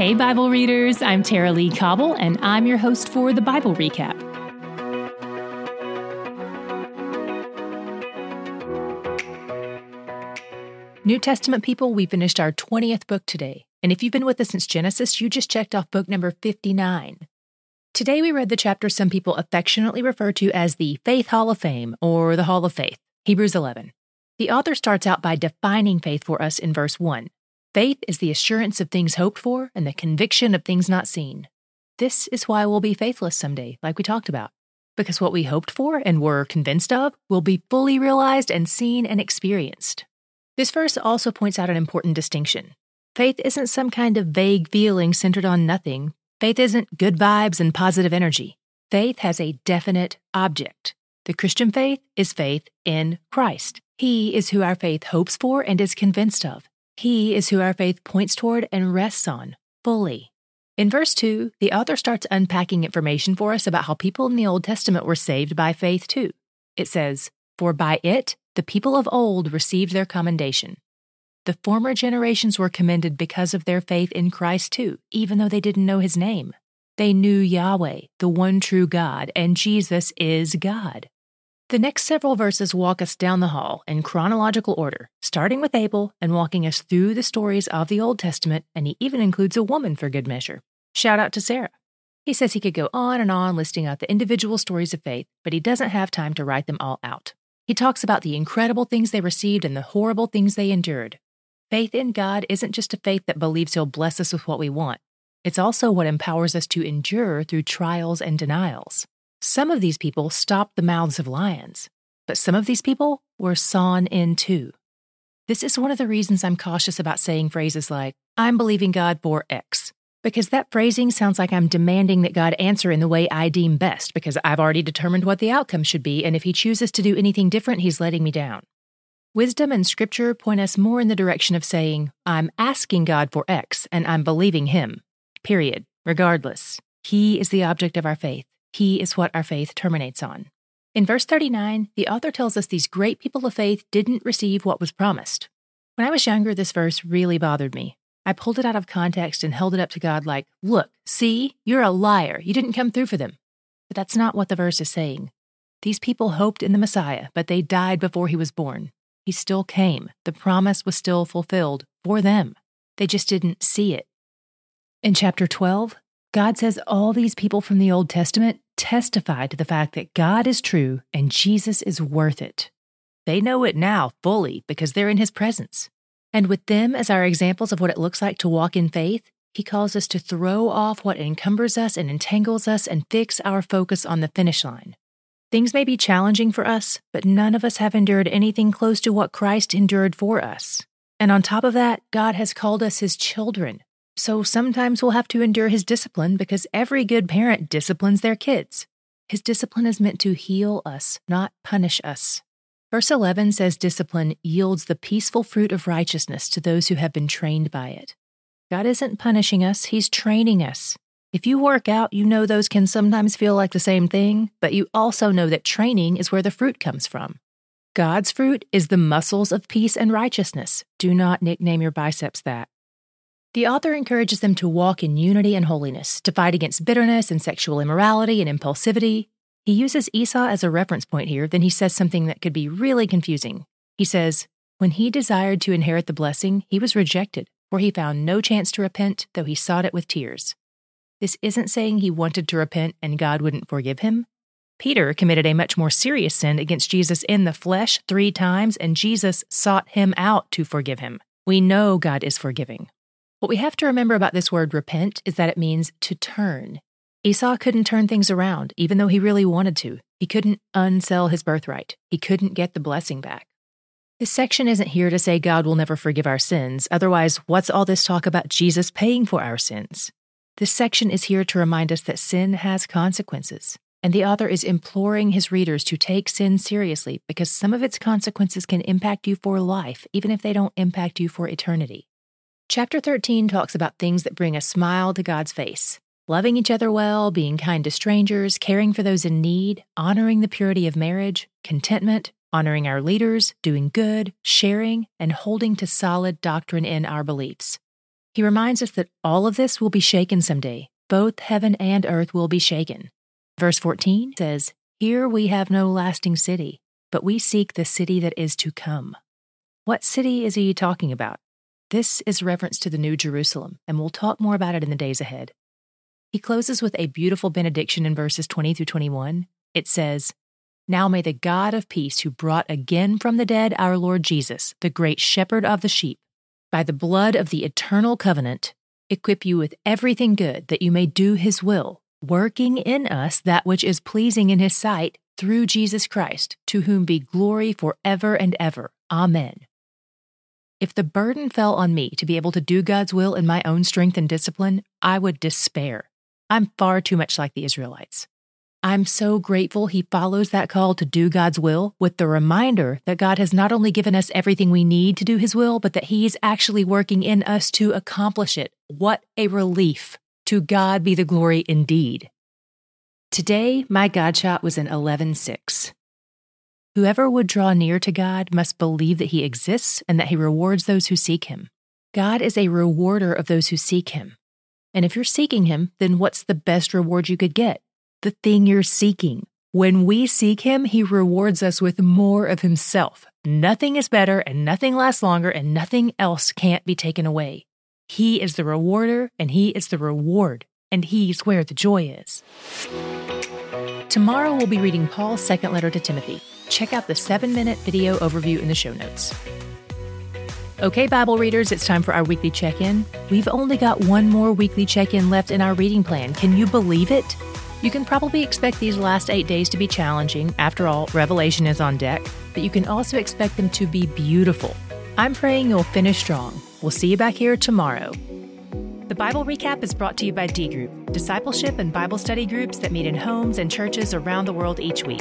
Hey, Bible readers, I'm Tara-Leigh Cobble, and I'm your host for the Bible Recap. New Testament people, we finished our 20th book today. And if you've been with us since Genesis, you just checked off book number 59. Today we read the chapter some people affectionately refer to as the Faith Hall of Fame or the Hall of Faith, Hebrews 11. The author starts out by defining faith for us in verse 1. Faith is the assurance of things hoped for and the conviction of things not seen. This is why we'll be faithless someday, like we talked about. Because what we hoped for and were convinced of will be fully realized and seen and experienced. This verse also points out an important distinction. Faith isn't some kind of vague feeling centered on nothing. Faith isn't good vibes and positive energy. Faith has a definite object. The Christian faith is faith in Christ. He is who our faith hopes for and is convinced of. He is who our faith points toward and rests on fully. In verse 2, the author starts unpacking information for us about how people in the Old Testament were saved by faith too. It says, For by it the people of old received their commendation. The former generations were commended because of their faith in Christ too, even though they didn't know his name. They knew Yahweh, the one true God, and Jesus is God. The next several verses walk us down the hall in chronological order, starting with Abel and walking us through the stories of the Old Testament, and he even includes a woman for good measure. Shout out to Sarah. He says he could go on and on listing out the individual stories of faith, but he doesn't have time to write them all out. He talks about the incredible things they received and the horrible things they endured. Faith in God isn't just a faith that believes He'll bless us with what we want, it's also what empowers us to endure through trials and denials. Some of these people stopped the mouths of lions, but some of these people were sawn in two. This is one of the reasons I'm cautious about saying phrases like, I'm believing God for X, because that phrasing sounds like I'm demanding that God answer in the way I deem best, because I've already determined what the outcome should be, and if He chooses to do anything different, He's letting me down. Wisdom and Scripture point us more in the direction of saying, I'm asking God for X, and I'm believing Him. Period. Regardless. He is the object of our faith. He is what our faith terminates on. In verse 39, the author tells us these great people of faith didn't receive what was promised. When I was younger, this verse really bothered me. I pulled it out of context and held it up to God like, Look, see, you're a liar. You didn't come through for them. But that's not what the verse is saying. These people hoped in the Messiah, but they died before he was born. He still came. The promise was still fulfilled for them. They just didn't see it. In chapter 12, God says all these people from the Old Testament testify to the fact that God is true and Jesus is worth it. They know it now fully because they're in his presence. And with them as our examples of what it looks like to walk in faith, he calls us to throw off what encumbers us and entangles us and fix our focus on the finish line. Things may be challenging for us, but none of us have endured anything close to what Christ endured for us. And on top of that, God has called us his children. So sometimes we'll have to endure his discipline because every good parent disciplines their kids. His discipline is meant to heal us, not punish us. Verse 11 says discipline yields the peaceful fruit of righteousness to those who have been trained by it. God isn't punishing us, He's training us. If you work out, you know those can sometimes feel like the same thing, but you also know that training is where the fruit comes from. God's fruit is the muscles of peace and righteousness. Do not nickname your biceps that. The author encourages them to walk in unity and holiness, to fight against bitterness and sexual immorality and impulsivity, he uses Esau as a reference point here, then he says something that could be really confusing. He says, When he desired to inherit the blessing, he was rejected, for he found no chance to repent, though he sought it with tears. This isn't saying he wanted to repent and God wouldn't forgive him. Peter committed a much more serious sin against Jesus in the flesh three times, and Jesus sought him out to forgive him. We know God is forgiving. What we have to remember about this word repent is that it means to turn. Esau couldn't turn things around, even though he really wanted to. He couldn't unsell his birthright. He couldn't get the blessing back. This section isn't here to say God will never forgive our sins. Otherwise, what's all this talk about Jesus paying for our sins? This section is here to remind us that sin has consequences. And the author is imploring his readers to take sin seriously because some of its consequences can impact you for life, even if they don't impact you for eternity. Chapter 13 talks about things that bring a smile to God's face loving each other well, being kind to strangers, caring for those in need, honoring the purity of marriage, contentment, honoring our leaders, doing good, sharing, and holding to solid doctrine in our beliefs. He reminds us that all of this will be shaken someday. Both heaven and earth will be shaken. Verse 14 says, Here we have no lasting city, but we seek the city that is to come. What city is he talking about? This is reference to the New Jerusalem, and we'll talk more about it in the days ahead. He closes with a beautiful benediction in verses 20 through 21. It says, Now may the God of peace, who brought again from the dead our Lord Jesus, the great shepherd of the sheep, by the blood of the eternal covenant, equip you with everything good that you may do his will, working in us that which is pleasing in his sight through Jesus Christ, to whom be glory forever and ever. Amen. If the burden fell on me to be able to do God's will in my own strength and discipline, I would despair. I'm far too much like the Israelites. I'm so grateful he follows that call to do God's will with the reminder that God has not only given us everything we need to do his will, but that he's actually working in us to accomplish it. What a relief. To God be the glory indeed. Today, my God shot was in 11.6. Whoever would draw near to God must believe that he exists and that he rewards those who seek him. God is a rewarder of those who seek him. And if you're seeking him, then what's the best reward you could get? the thing you're seeking. When we seek Him, He rewards us with more of Himself. Nothing is better and nothing lasts longer and nothing else can't be taken away. He is the rewarder and He is the reward, and He's where the joy is. Tomorrow we'll be reading Paul's second letter to Timothy. Check out the seven minute video overview in the show notes. Okay, Bible readers, it's time for our weekly check in. We've only got one more weekly check in left in our reading plan. Can you believe it? You can probably expect these last eight days to be challenging. After all, Revelation is on deck, but you can also expect them to be beautiful. I'm praying you'll finish strong. We'll see you back here tomorrow. The Bible Recap is brought to you by D-Group, discipleship and Bible study groups that meet in homes and churches around the world each week.